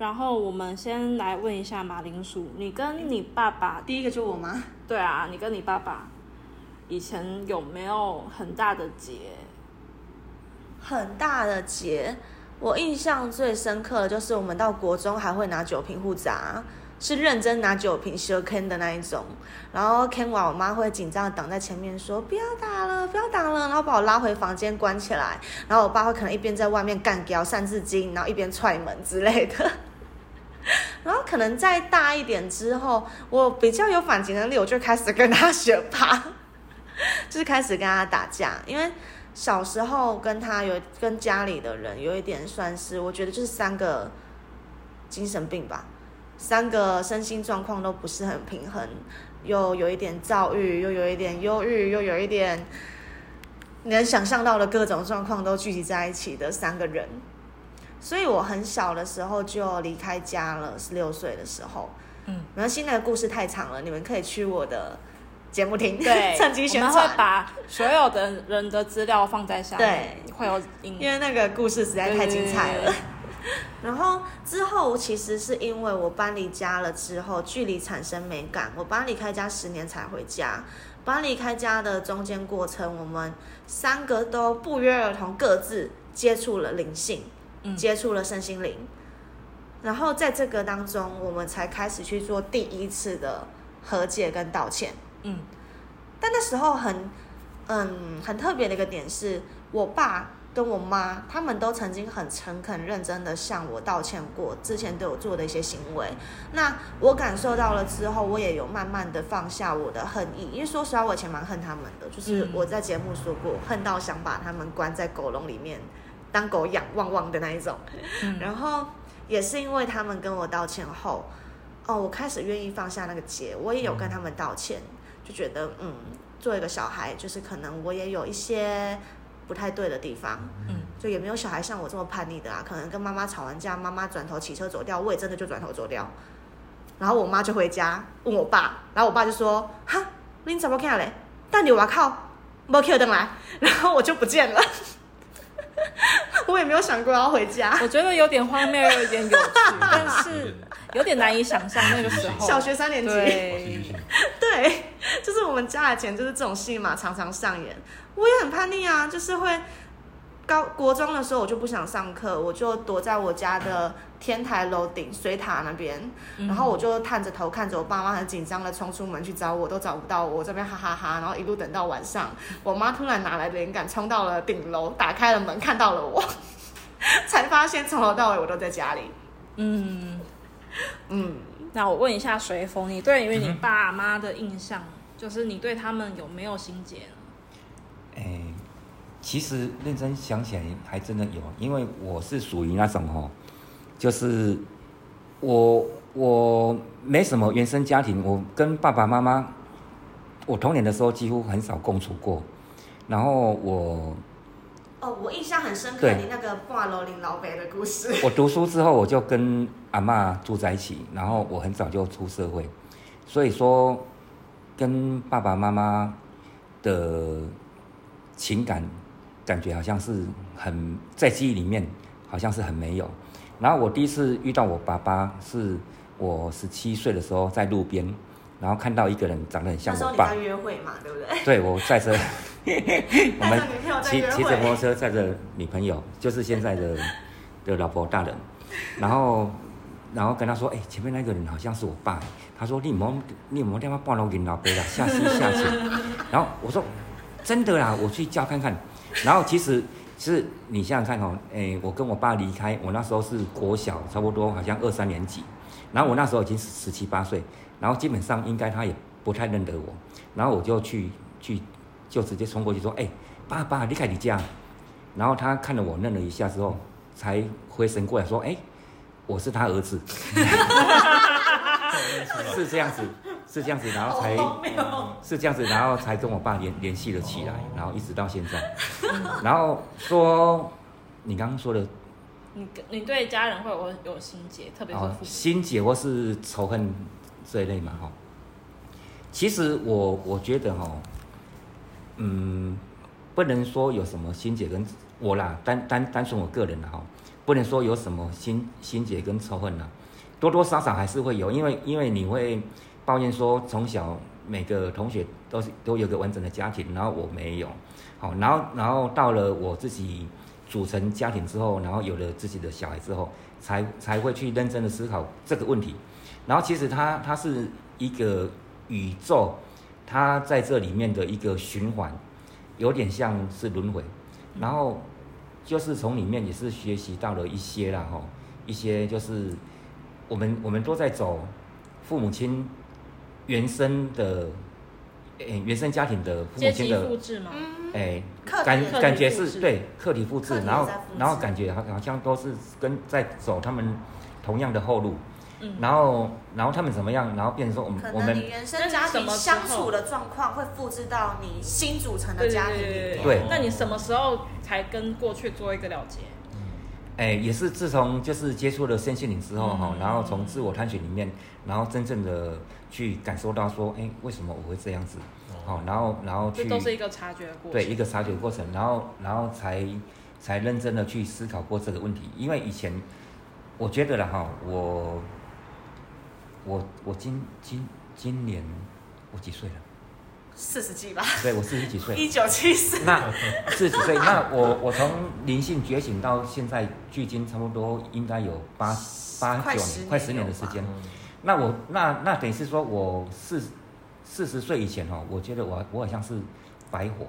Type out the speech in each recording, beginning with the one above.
然后我们先来问一下马铃薯，你跟你爸爸，第一个就我吗？对啊，你跟你爸爸以前有没有很大的结？很大的结，我印象最深刻的就是我们到国中还会拿酒瓶互砸。是认真拿酒瓶修 Ken 的那一种，然后 Ken 完，我妈会紧张的挡在前面说不要打了，不要打了，然后把我拉回房间关起来，然后我爸会可能一边在外面干譙三字经，然后一边踹门之类的。然后可能再大一点之后，我比较有反击能力，我就开始跟他学趴，就是开始跟他打架，因为小时候跟他有跟家里的人有一点算是，我觉得就是三个精神病吧。三个身心状况都不是很平衡，又有一点躁郁，又有一点忧郁，又有一点你能想象到的各种状况都聚集在一起的三个人，所以我很小的时候就离开家了，十六岁的时候。嗯，然后现在的故事太长了，你们可以去我的节目听，对，趁机宣传。我们会把所有的人的资料放在下面，对，会有，因为那个故事实在太精彩了。然后之后，其实是因为我搬离家了之后，距离产生美感。我搬离开家十年才回家，搬离开家的中间过程，我们三个都不约而同各自接触了灵性，嗯、接触了身心灵。然后在这个当中，我们才开始去做第一次的和解跟道歉。嗯，但那时候很，嗯，很特别的一个点是我爸。跟我妈，他们都曾经很诚恳、认真的向我道歉过，之前对我做的一些行为。那我感受到了之后，我也有慢慢的放下我的恨意，因为说实话，我以前蛮恨他们的，就是我在节目说过，恨到想把他们关在狗笼里面，当狗养，汪汪的那一种。然后也是因为他们跟我道歉后，哦，我开始愿意放下那个结，我也有跟他们道歉，就觉得，嗯，做一个小孩，就是可能我也有一些。不太对的地方，嗯，就也没有小孩像我这么叛逆的啊。可能跟妈妈吵完架，妈妈转头骑车走掉，我也真的就转头走掉。然后我妈就回家问我爸，然后我爸就说：“哈，你怎么看嘞？但你我靠，没 Q 灯来。”然后我就不见了。我也没有想过要回家。我觉得有点荒谬，又有点有趣，但是有点难以想象那个时候。小学三年级，对，对，就是我们家以前就是这种戏码常常上演。我也很叛逆啊，就是会高国中的时候，我就不想上课，我就躲在我家的天台楼顶水塔那边，然后我就探着头看着我爸妈很紧张的冲出门去找我，都找不到我，我这边哈哈哈，然后一路等到晚上，我妈突然拿来的灵感，冲到了顶楼，打开了门，看到了我，才发现从头到尾我都在家里。嗯嗯，那我问一下随风，你对于你爸妈的印象，就是你对他们有没有心结？哎，其实认真想起来，还真的有，因为我是属于那种哦，就是我我没什么原生家庭，我跟爸爸妈妈，我童年的时候几乎很少共处过，然后我，哦，我印象很深刻，你那个挂楼林老北的故事。我读书之后，我就跟阿嬷住在一起，然后我很早就出社会，所以说跟爸爸妈妈的。情感感觉好像是很在记忆里面，好像是很没有。然后我第一次遇到我爸爸，是我十七岁的时候在路边，然后看到一个人长得很像我爸。约会嘛，对不对？对，我载着 我们骑骑着摩托车载着女朋友，就是现在的的老婆大人。然后然后跟他说：“哎、欸，前面那个人好像是我爸。”他说：“你莫你莫电话半路给老伯了，下去下去。”然后我说。真的啦，我去叫看看。然后其实是你想想看哦，诶，我跟我爸离开，我那时候是国小，差不多好像二三年级。然后我那时候已经十七八岁，然后基本上应该他也不太认得我。然后我就去去就直接冲过去说：“哎，爸爸，离开你家。”然后他看了我愣了一下之后，才回神过来说：“哎，我是他儿子。”是这样子。是这样子，然后才是这样子，然后才跟我爸联联系了起来，然后一直到现在。然后说，你刚刚说的，你你对家人会有有心结，特别是心结或是仇恨这一类嘛？哈，其实我我觉得哈，嗯，不能说有什么心结跟我啦，单单单纯我个人的哈，不能说有什么心心结跟仇恨啦、啊，多多少少还是会有，因为因为你会抱怨说从小每个同学都是都有个完整的家庭，然后我没有，好，然后然后到了我自己组成家庭之后，然后有了自己的小孩之后，才才会去认真的思考这个问题，然后其实它它是一个宇宙，它在这里面的一个循环，有点像是轮回，然后。就是从里面也是学习到了一些啦，吼，一些就是我们我们都在走父母亲原生的，诶、欸，原生家庭的父母亲的，复制吗？诶、欸，感感觉是对课题复制，然后然后感觉好好像都是跟在走他们同样的后路。嗯、然后，然后他们怎么样？然后变成说，我们我们原生家庭相处的状况会复制到你新组成的家庭里面。对，对，对，对，那你什么时候才跟过去做一个了结？哎，也是自从就是接触了身心灵之后哈、嗯，然后从自我探寻里面，然后真正的去感受到说，哎，为什么我会这样子？哦，然后然后去这都是一个察觉的过程。对，一个察觉过程，然后然后才才认真的去思考过这个问题。因为以前我觉得了哈，我。我我今今今年我几岁了？四十几吧。对，我四十几岁。一九七四。那四十几岁，那我我从灵性觉醒到现在，距今差不多应该有八八九年，快十年的时间。那我那那等于是说我四四十岁以前哦，我觉得我我好像是白活，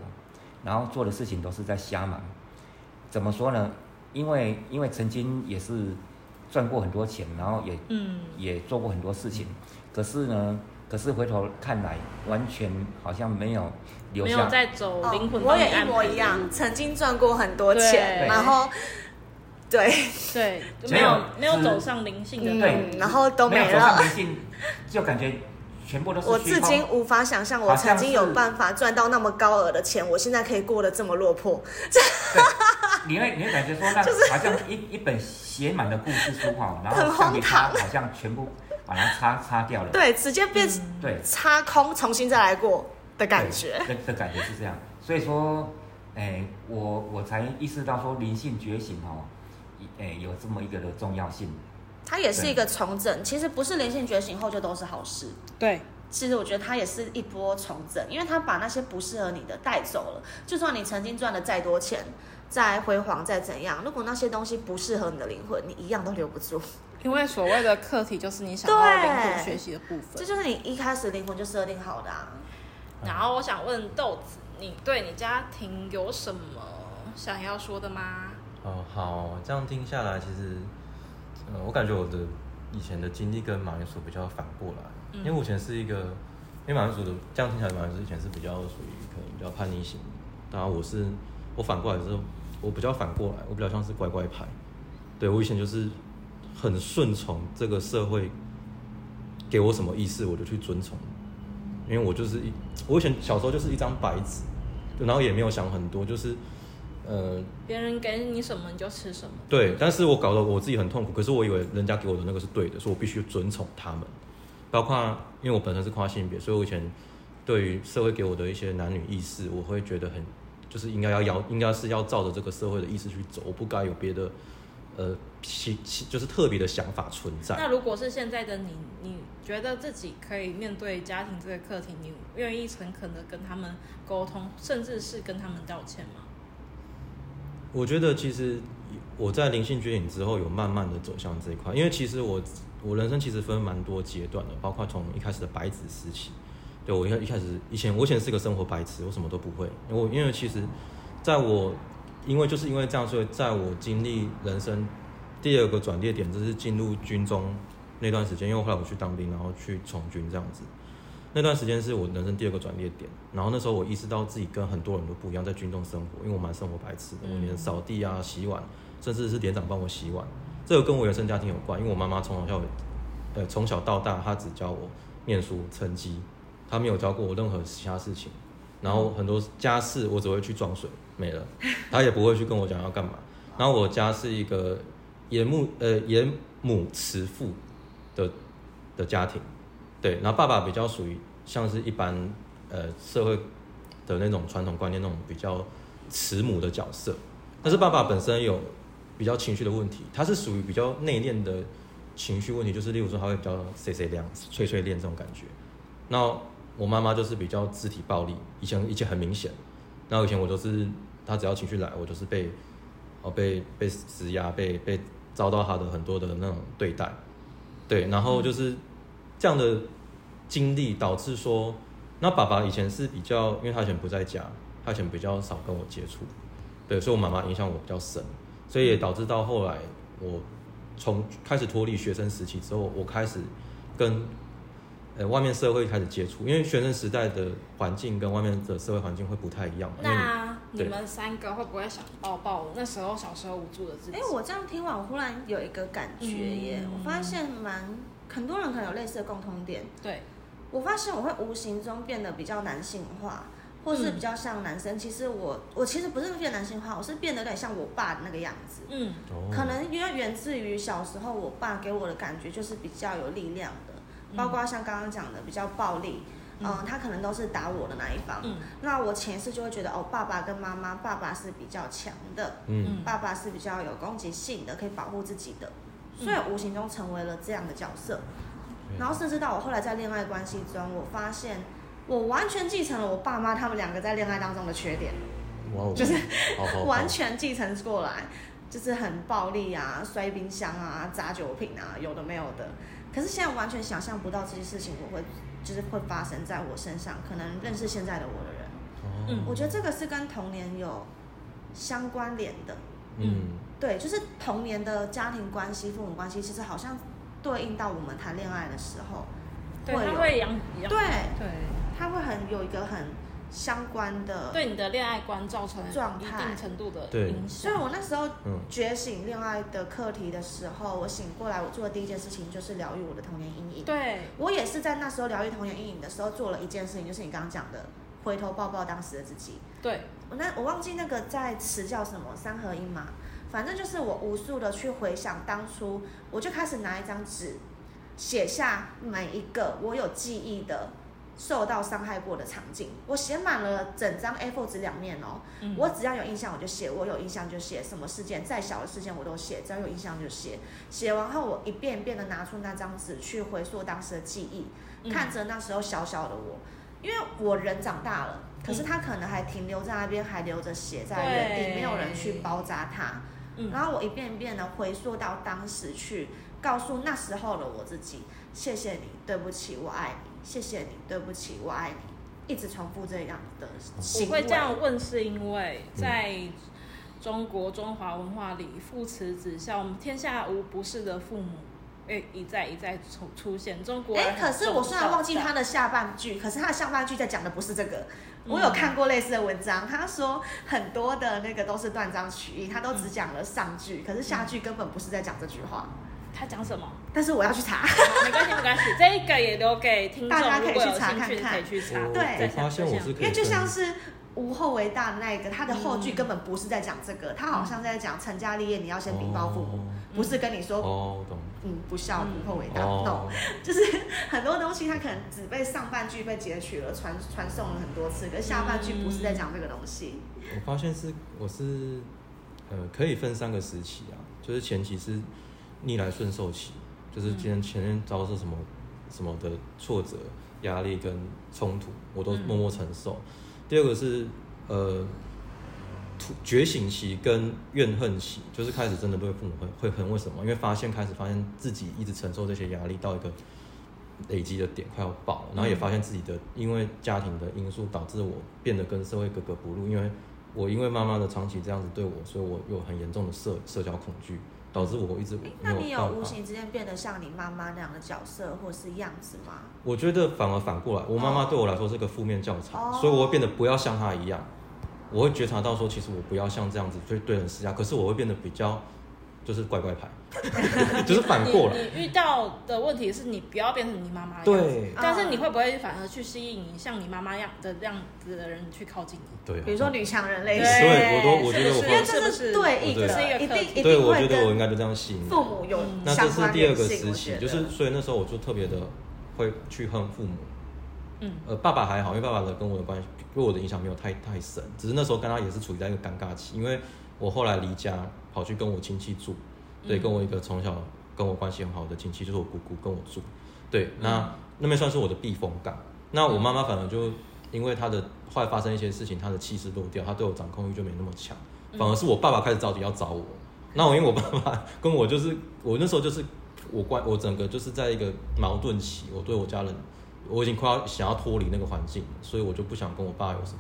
然后做的事情都是在瞎忙。怎么说呢？因为因为曾经也是。赚过很多钱，然后也嗯也做过很多事情，可是呢，可是回头看来，完全好像没有留下。没有在走灵魂、哦。我也一模一样，曾经赚过很多钱，然后对对，没有没有走上灵性的对、嗯，然后都没了。没有走上灵性，就感觉全部都是。我至今无法想象，我曾经有办法赚到那么高额的钱，我现在可以过得这么落魄。你会你会感觉说，那 好像一一本写满的故事书哈，然后橡皮擦好像全部把它擦擦掉了，对，直接变对擦空，重新再来过的感觉，的的感觉是这样。所以说，哎、欸，我我才意识到说灵性觉醒哦，哎、欸，有这么一个的重要性。它也是一个重整，其实不是灵性觉醒后就都是好事。对，其实我觉得它也是一波重整，因为它把那些不适合你的带走了。就算你曾经赚了再多钱。再辉煌再怎样，如果那些东西不适合你的灵魂，你一样都留不住。因为所谓的课题就是你想要灵魂学习的部分，这就是你一开始灵魂就设定好的啊。然后我想问豆子，你对你家庭有什么想要说的吗？哦，好，这样听下来，其实，呃，我感觉我的以前的经历跟马铃薯比较反过来，嗯、因为我以前是一个，因为马铃薯的这样听起来，马铃薯以前是比较属于可能比较叛逆型，当然我是我反过来之后。我比较反过来，我比较像是乖乖牌，对，我以前就是很顺从这个社会给我什么意思，我就去遵从，因为我就是一，我以前小时候就是一张白纸，然后也没有想很多，就是呃，别人给你什么你就吃什么，对，但是我搞得我自己很痛苦，可是我以为人家给我的那个是对的，所以我必须遵从他们，包括因为我本身是跨性别，所以我以前对于社会给我的一些男女意识，我会觉得很。就是应该要要，应该是要照着这个社会的意思去走，我不该有别的，呃，其其就是特别的想法存在。那如果是现在的你，你觉得自己可以面对家庭这个课题，你愿意诚恳的跟他们沟通，甚至是跟他们道歉吗？我觉得其实我在灵性觉醒之后，有慢慢的走向这一块，因为其实我我人生其实分蛮多阶段的，包括从一开始的白纸时期。对，我一开一开始以前我以前是个生活白痴，我什么都不会。我因为其实，在我因为就是因为这样，所以在我经历人生第二个转捩点，就是进入军中那段时间。因为后来我去当兵，然后去从军这样子，那段时间是我人生第二个转捩点。然后那时候我意识到自己跟很多人都不一样，在军中生活，因为我蛮生活白痴的，我连扫地啊、洗碗，甚至是连长帮我洗碗，这个跟我原生家庭有关。因为我妈妈从小到呃从小到大，她只教我念书成绩。他没有教过我任何其他事情，然后很多家事我只会去装水没了，他也不会去跟我讲要干嘛。然后我家是一个严母呃严母慈父的的家庭，对，然后爸爸比较属于像是一般呃社会的那种传统观念那种比较慈母的角色，但是爸爸本身有比较情绪的问题，他是属于比较内敛的情绪问题，就是例如说他会比较碎碎念、碎碎念这种感觉。那我妈妈就是比较肢体暴力，以前以前很明显。那以前我都是，她只要情绪来，我就是被，哦被被施压，被被遭到她的很多的那种对待，对，然后就是这样的经历导致说，那爸爸以前是比较，因为他以前不在家，他以前比较少跟我接触，对，所以我妈妈影响我比较深。所以也导致到后来，我从开始脱离学生时期之后，我开始跟呃外面社会开始接触，因为学生时代的环境跟外面的社会环境会不太一样嘛。那你们三个会不会想抱抱那时候小时候无助的自己？哎、欸，我这样听完，我忽然有一个感觉耶，嗯、我发现蛮很多人可能有类似的共同点。对，我发现我会无形中变得比较男性化。或是比较像男生，嗯、其实我我其实不是变男性化，我是变得有点像我爸的那个样子。嗯，可能因为源自于小时候我爸给我的感觉就是比较有力量包括像刚刚讲的比较暴力，嗯、呃，他可能都是打我的那一方。嗯，那我潜意识就会觉得哦，爸爸跟妈妈，爸爸是比较强的，嗯，爸爸是比较有攻击性的，可以保护自己的，所以无形中成为了这样的角色。嗯、然后甚至到我后来在恋爱关系中，我发现。我完全继承了我爸妈他们两个在恋爱当中的缺点，哇就是 完全继承过来，就是很暴力啊，摔冰箱啊，砸酒瓶啊，有的没有的。可是现在完全想象不到这些事情我会就是会发生在我身上，可能认识现在的我的人，嗯，我觉得这个是跟童年有相关联的，嗯，对，就是童年的家庭关系、父母关系，其实好像对应到我们谈恋爱的时候，对，他会养，对。对。他会很有一个很相关的对你的恋爱观造成状态一定程度的影响。所以我那时候觉醒恋爱的课题的时候，我醒过来，我做的第一件事情就是疗愈我的童年阴影。对，我也是在那时候疗愈童年阴影的时候做了一件事情，就是你刚刚讲的回头抱抱当时的自己。对，我那我忘记那个在词叫什么三合一嘛，反正就是我无数的去回想当初，我就开始拿一张纸写下每一个我有记忆的。受到伤害过的场景，我写满了整张 A4 纸两面哦。嗯、我只要有印象我就写，我有印象就写，什么事件再小的事件我都写，只要有印象就写。写完后，我一遍一遍的拿出那张纸去回溯当时的记忆，嗯、看着那时候小小的我，因为我人长大了，可是他可能还停留在那边，还留着血在原地，对没有人去包扎他。嗯、然后我一遍一遍的回溯到当时去，告诉那时候的我自己，谢谢你，对不起，我爱你。谢谢你，对不起，我爱你，一直重复这样的行为。我会这样问，是因为在中国中华文化里，父慈子孝，天下无不是的父母，诶，一再一再出出现。中国哎，可是我虽然忘记他的下半句，可是他的下半句在讲的不是这个。我有看过类似的文章，他说很多的那个都是断章取义，他都只讲了上句，可是下句根本不是在讲这句话。他讲什么？但是我要去查，没关系，没关系，这个也留给听众，大家可以去查看看，可以去查。对，我发现我是可以，因为就像是无后为大的那一个，他的后句根本不是在讲这个，他好像在讲成家立业，你要先禀报父母，不是跟你说哦，懂，嗯，不孝无后为大，no，就是很多东西他可能只被上半句被截取了，传传送了很多次，可是下半句不是在讲这个东西。我发现是我是呃，可以分三个时期啊，就是前期是逆来顺受期。就是今天前面遭受什么什么的挫折、压力跟冲突，我都默默承受。嗯、第二个是呃，觉醒期跟怨恨期，就是开始真的对父母会会恨。为什么？因为发现开始发现自己一直承受这些压力到一个累积的点快要爆了，然后也发现自己的因为家庭的因素导致我变得跟社会格格不入，因为我因为妈妈的长期这样子对我，所以我有很严重的社社交恐惧。导致我一直。那你有无形之间变得像你妈妈那样的角色或是样子吗？我觉得反而反过来，我妈妈对我来说是个负面教材，哦、所以我会变得不要像她一样。我会觉察到说，其实我不要像这样子，对对人施压。可是我会变得比较。就是乖乖牌，就是反过来。你遇到的问题是你不要变成你妈妈。对。但是你会不会反而去吸引像你妈妈样的这样子的人去靠近你？对。比如说女强人类型。对，我都我觉得我。因为这是对应的，是一个一定对，我觉得我应该就这样吸引。父母有。那这是第二个时期，就是所以那时候我就特别的会去恨父母。嗯。呃，爸爸还好，因为爸爸的跟我的关系对我的影响没有太太深，只是那时候跟他也是处于在一个尴尬期，因为。我后来离家跑去跟我亲戚住，对，跟我一个从小跟我关系很好的亲戚，就是我姑姑跟我住，对，那、嗯、那边算是我的避风港。那我妈妈反而就因为她的后来发生一些事情，她的气势落掉，她对我掌控欲就没那么强，反而是我爸爸开始着急要找我。那我因为我爸爸 跟我就是我那时候就是我关我整个就是在一个矛盾期，我对我家人我已经快要想要脱离那个环境，所以我就不想跟我爸有什么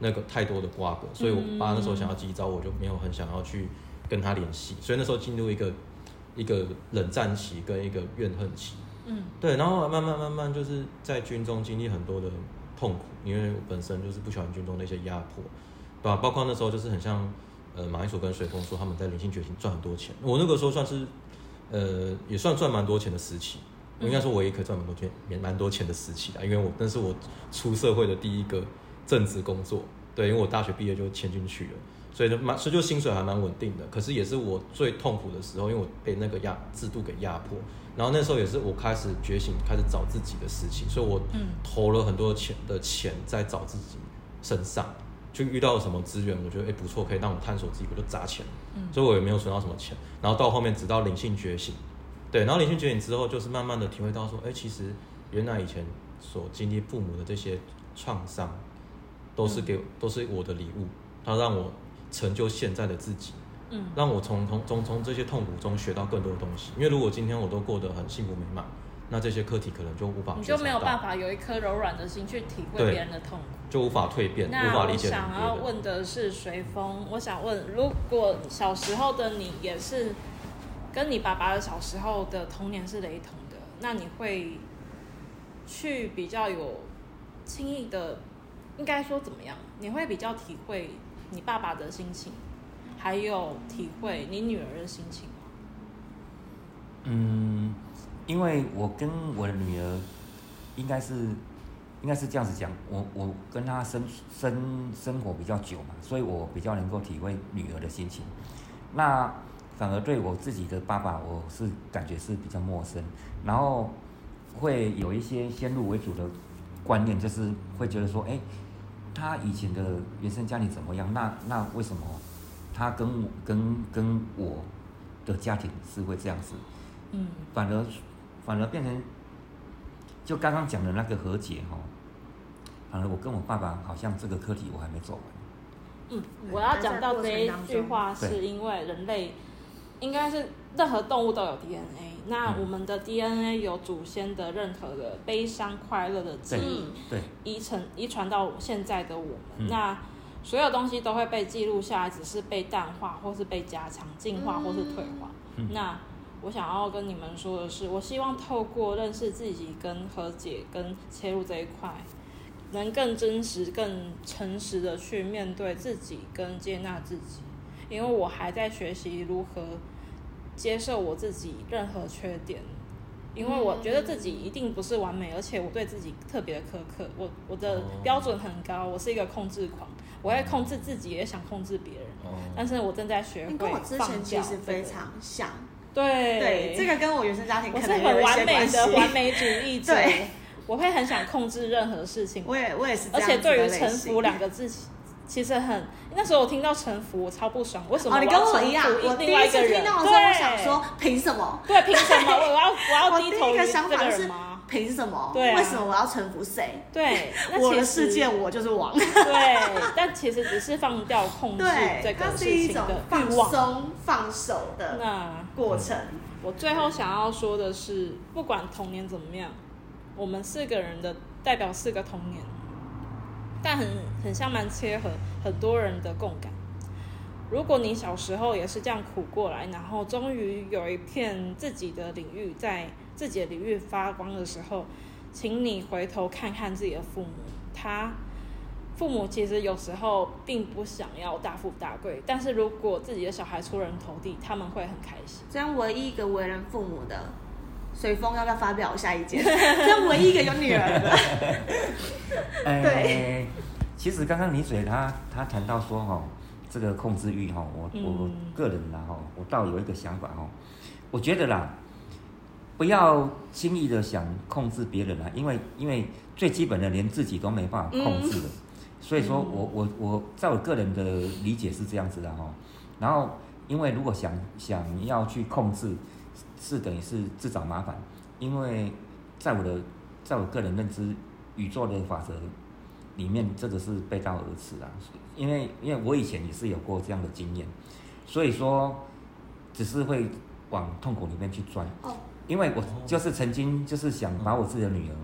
那个太多的瓜葛，所以我爸那时候想要急招我就没有很想要去跟他联系，所以那时候进入一个一个冷战期跟一个怨恨期。嗯，对，然后慢慢慢慢就是在军中经历很多的痛苦，因为我本身就是不喜欢军中那些压迫，对吧？包括那时候就是很像呃马英九跟随风说他们在灵性觉醒赚很多钱，我那个时候算是呃也算赚蛮多钱的时期，我应该说我也可以赚蛮多钱，蛮蛮多钱的时期的，因为我那是我出社会的第一个正职工作，对，因为我大学毕业就签进去了，所以就蛮所以就薪水还蛮稳定的，可是也是我最痛苦的时候，因为我被那个压制度给压迫。然后那时候也是我开始觉醒，开始找自己的事情，所以我投了很多钱的钱在找自己身上，就遇到了什么资源，我觉得哎不错，可以让我探索自己，我就砸钱。所以我也没有存到什么钱。然后到后面直到灵性觉醒，对，然后灵性觉醒之后，就是慢慢的体会到说，哎，其实原来以前所经历父母的这些创伤，都是给都是我的礼物，它让我成就现在的自己。嗯，让我从从从从这些痛苦中学到更多的东西。因为如果今天我都过得很幸福美满，那这些课题可能就无法。你就没有办法有一颗柔软的心去体会别人的痛苦，就无法蜕变，无法理解。想要问的是随风，我想问，如果小时候的你也是跟你爸爸的小时候的童年是雷同的，那你会去比较有轻易的，应该说怎么样？你会比较体会你爸爸的心情？还有体会你女儿的心情吗？嗯，因为我跟我的女儿应该是应该是这样子讲，我我跟她生生生活比较久嘛，所以我比较能够体会女儿的心情。那反而对我自己的爸爸，我是感觉是比较陌生，然后会有一些先入为主的观念，就是会觉得说，哎，他以前的原生家庭怎么样？那那为什么？他跟我跟跟我的家庭是会这样子，嗯，反而反而变成就刚刚讲的那个和解哈，反而我跟我爸爸好像这个课题我还没做完。嗯，我要讲到这一句话，是因为人类应该是任何动物都有 DNA，那我们的 DNA 有祖先的任何的悲伤、快乐的记忆，对，遗传遗传到现在的我们，那。所有东西都会被记录下来，只是被淡化，或是被加强、进化，或是退化。嗯、那我想要跟你们说的是，我希望透过认识自己、跟和解、跟切入这一块，能更真实、更诚实的去面对自己，跟接纳自己。因为我还在学习如何接受我自己任何缺点，因为我觉得自己一定不是完美，而且我对自己特别的苛刻。我我的标准很高，我是一个控制狂。我会控制自己，也想控制别人，嗯、但是我正在学会放掉。跟我之前其实非常像，对对，这个跟我原生家庭可能我是很完美的完美主义者，对我会很想控制任何事情。我也我也是，而且对于臣服两个字，其实很那时候我听到臣服，我超不爽。为什么？哦，你跟我一样，我第一次听到的时候，我想说凭什么？对，凭什么？我要我要 低头于这个人吗？凭什么？对啊、为什么我要臣服谁？对，我的世界我就是王。对，但其实只是放掉控制这个事情的放松、放手的那过程。我最后想要说的是，不管童年怎么样，我们四个人的代表四个童年，但很很像蛮切合很多人的共感。如果你小时候也是这样苦过来，然后终于有一片自己的领域在。自己的领域发光的时候，请你回头看看自己的父母。他父母其实有时候并不想要大富大贵，但是如果自己的小孩出人头地，他们会很开心。这样唯一一个为人父母的，随风要不要发表下一件？这唯一一个有女儿的。对、欸，其实刚刚李水他他谈到说哈，这个控制欲哈，我我个人然后我倒有一个想法哈，我觉得啦。不要轻易的想控制别人啦，因为因为最基本的连自己都没办法控制的，嗯、所以说我我我在我个人的理解是这样子的哈，然后因为如果想想要去控制，是等于是自找麻烦，因为在我的在我个人认知，宇宙的法则里面，这个是背道而驰啊。因为因为我以前也是有过这样的经验，所以说只是会往痛苦里面去钻。哦。因为我就是曾经就是想把我自己的女儿。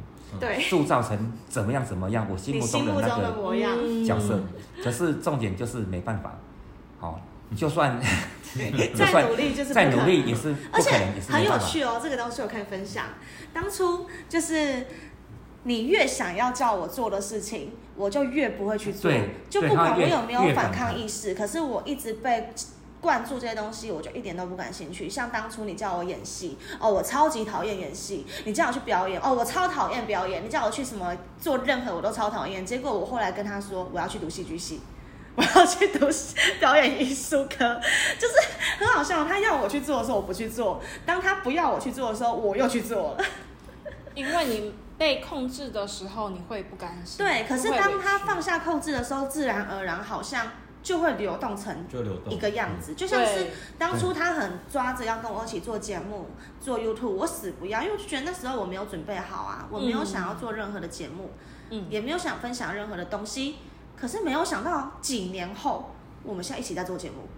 对，塑造成怎么样怎么样，我心目中的那个角色。可是重点就是没办法，好，就算再努力就是再努力也是不可能，也是很有趣哦。这个东西我可以分享。当初就是你越想要叫我做的事情，我就越不会去做。就不管我有没有反抗意识，可是我一直被。灌注这些东西，我就一点都不感兴趣。像当初你叫我演戏，哦，我超级讨厌演戏。你叫我去表演，哦，我超讨厌表演。你叫我去什么做任何，我都超讨厌。结果我后来跟他说，我要去读戏剧系，我要去读表演艺术科，就是很好笑。他要我去做的时候，我不去做；当他不要我去做的时候，我又去做了。因为你被控制的时候，你会不甘心。对，可是当他放下控制的时候，自然而然好像。就会流动成一个样子，就，就像是当初他很抓着要跟我一起做节目、做 YouTube，我死不要，因为我就觉得那时候我没有准备好啊，我没有想要做任何的节目，嗯，也没有想分享任何的东西。可是没有想到几年后，我们现在一起在做节目，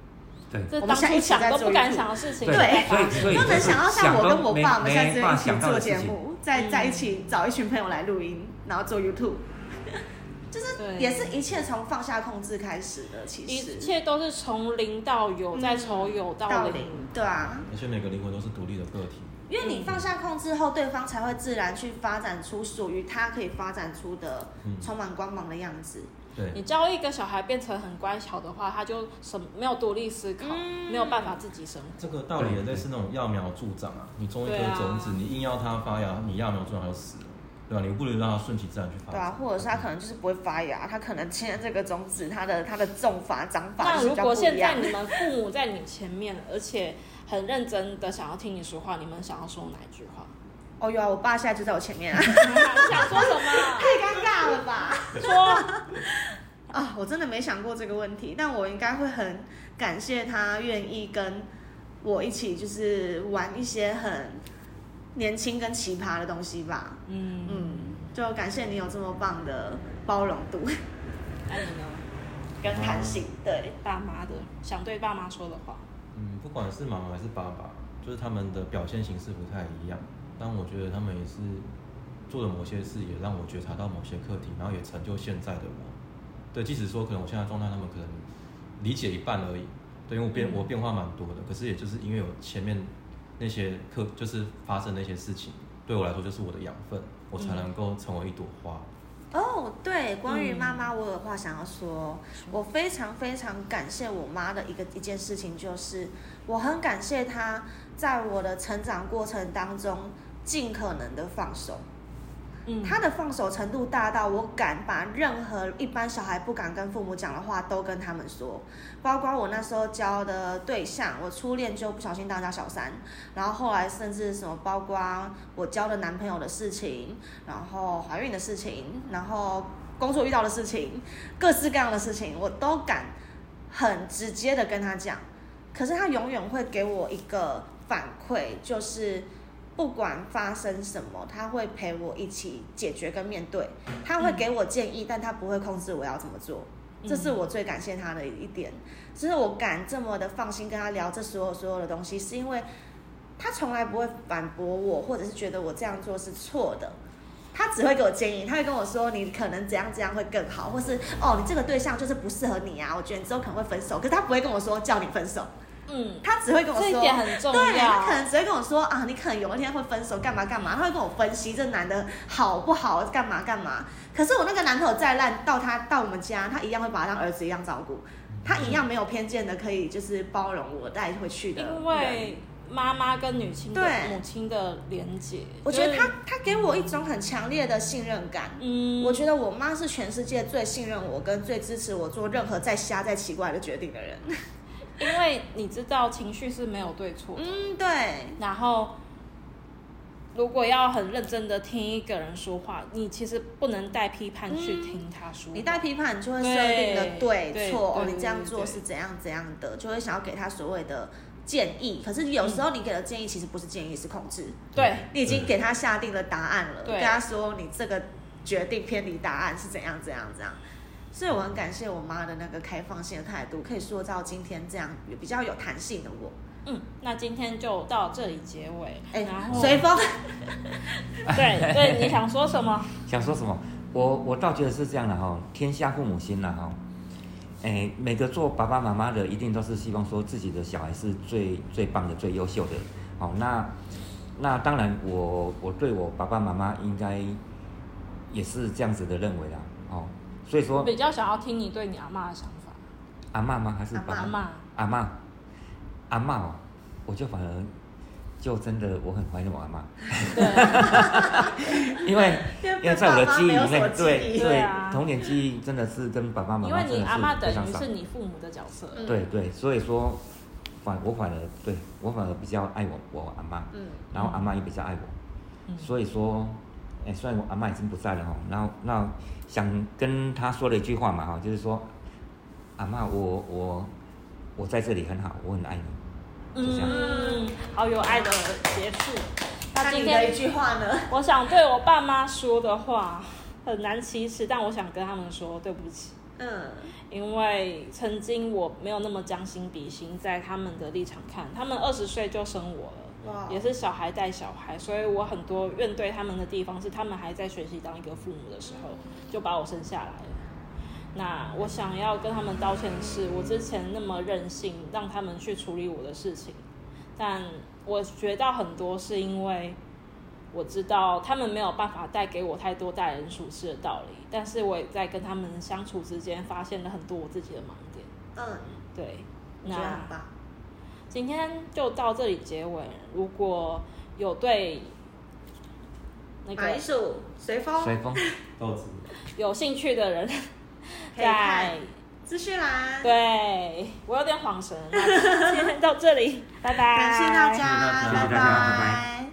对，我们现在一起在做都不敢想的事情，对，对都能想到像我跟我爸，我们现在一起做节目，在在一起找一群朋友来录音，然后做 YouTube。就是也是一切从放下控制开始的，其实。一切都是从零到有，嗯、再从有到零，到零，对啊。而且每个灵魂都是独立的个体，因为你放下控制后，对方才会自然去发展出属于他可以发展出的充满光芒的样子。对、嗯，你教一个小孩变成很乖巧的话，他就什么没有独立思考，嗯，没有办法自己生活。这个道理也类似那种揠苗助长啊，你种一颗种子，啊，你硬要它发芽，你揠苗助长就死了。对啊，你不能让它顺其自然去发。对啊，或者是它可能就是不会发芽，它可能现在这个种子，它的它的种法长法。那如果现在你们父母在你前面，而且很认真的想要听你说话，你们想要说哪一句话？哦哟，我爸现在就在我前面啊！你 想说什么？太尴尬了吧？说 啊，我真的没想过这个问题，但我应该会很感谢他愿意跟我一起，就是玩一些很。年轻跟奇葩的东西吧，嗯嗯，就感谢你有这么棒的包容度，爱你呢？跟弹性，对爸妈的想对爸妈说的话，嗯，不管是妈妈还是爸爸，就是他们的表现形式不太一样，但我觉得他们也是做了某些事，也让我觉察到某些课题，然后也成就现在的我。对，即使说可能我现在状态，他们可能理解一半而已。对，因为我变、嗯、我变化蛮多的，可是也就是因为有前面。那些课就是发生那些事情，对我来说就是我的养分，我才能够成为一朵花。哦、嗯，oh, 对，关于妈妈，我有话想要说。嗯、我非常非常感谢我妈的一个一件事情，就是我很感谢她在我的成长过程当中尽可能的放手。嗯他的放手程度大到我敢把任何一般小孩不敢跟父母讲的话都跟他们说，包括我那时候交的对象，我初恋就不小心当家小三，然后后来甚至什么，包括我交的男朋友的事情，然后怀孕的事情，然后工作遇到的事情，各式各样的事情，我都敢很直接的跟他讲，可是他永远会给我一个反馈，就是。不管发生什么，他会陪我一起解决跟面对。他会给我建议，嗯、但他不会控制我要怎么做。这是我最感谢他的一点。就是我敢这么的放心跟他聊这所有所有的东西，是因为他从来不会反驳我，或者是觉得我这样做是错的。他只会给我建议，他会跟我说，你可能怎样怎样会更好，或是哦，你这个对象就是不适合你啊，我觉得你之后可能会分手。可是他不会跟我说叫你分手。嗯，他只会跟我说，这一点很重要。对，他可能只会跟我说啊，你可能有一天会分手，干嘛干嘛。他会跟我分析这男的好不好，干嘛干嘛。可是我那个男朋友再烂，到他到我们家，他一样会把他当儿子一样照顾，他一样没有偏见的，可以就是包容我带回去的。因为妈妈跟女亲对母亲的连结，我觉得他他给我一种很强烈的信任感。嗯，我觉得我妈是全世界最信任我跟最支持我做任何再瞎再奇怪的决定的人。因为你知道情绪是没有对错的，嗯，对。然后如果要很认真的听一个人说话，你其实不能带批判去听他说话。你带批判，你就会设定的对错，哦，你这样做是怎样怎样的，就会想要给他所谓的建议。可是有时候你给的建议其实不是建议，是控制。对，你已经给他下定了答案了，对，跟他说你这个决定偏离答案是怎样怎样怎样。所以我很感谢我妈的那个开放性的态度，可以塑造今天这样比较有弹性的我。嗯，那今天就到这里结尾。哎，然后随风。对对，你想说什么？想说什么？我我倒觉得是这样的哈，天下父母心了哈。哎，每个做爸爸妈妈的一定都是希望说自己的小孩是最最棒的、最优秀的。好，那那当然我，我我对我爸爸妈妈应该也是这样子的认为啦。哦，所以说比较想要听你对你阿妈的想法。阿妈吗？还是爸爸？阿妈。阿妈。阿妈哦，我就反而就真的我很怀念我阿嬷，因为因为在我的记忆里面，对对童年记忆真的是跟爸爸妈妈，因为你阿妈等于是你父母的角色，对对，所以说反我反而对我反而比较爱我我阿妈，嗯，然后阿妈也比较爱我，所以说，哎，虽然我阿妈已经不在了哈，然后那想跟他说了一句话嘛哈，就是说，阿妈我我我在这里很好，我很爱你。嗯，好有爱的结束。那今天的一句话呢？我想对我爸妈说的话很难启齿，但我想跟他们说对不起。嗯，因为曾经我没有那么将心比心，在他们的立场看，他们二十岁就生我了，哇，也是小孩带小孩，所以我很多怨对他们的地方是，他们还在学习当一个父母的时候就把我生下来了。那我想要跟他们道歉的是，我之前那么任性，让他们去处理我的事情，但我学到很多是因为我知道他们没有办法带给我太多待人处事的道理，但是我也在跟他们相处之间发现了很多我自己的盲点。嗯，对，那今天就到这里结尾。如果有对那个随风随风 豆子有兴趣的人。在资讯栏，对，我有点恍神。那今天到这里，拜拜，感谢大家，拜拜。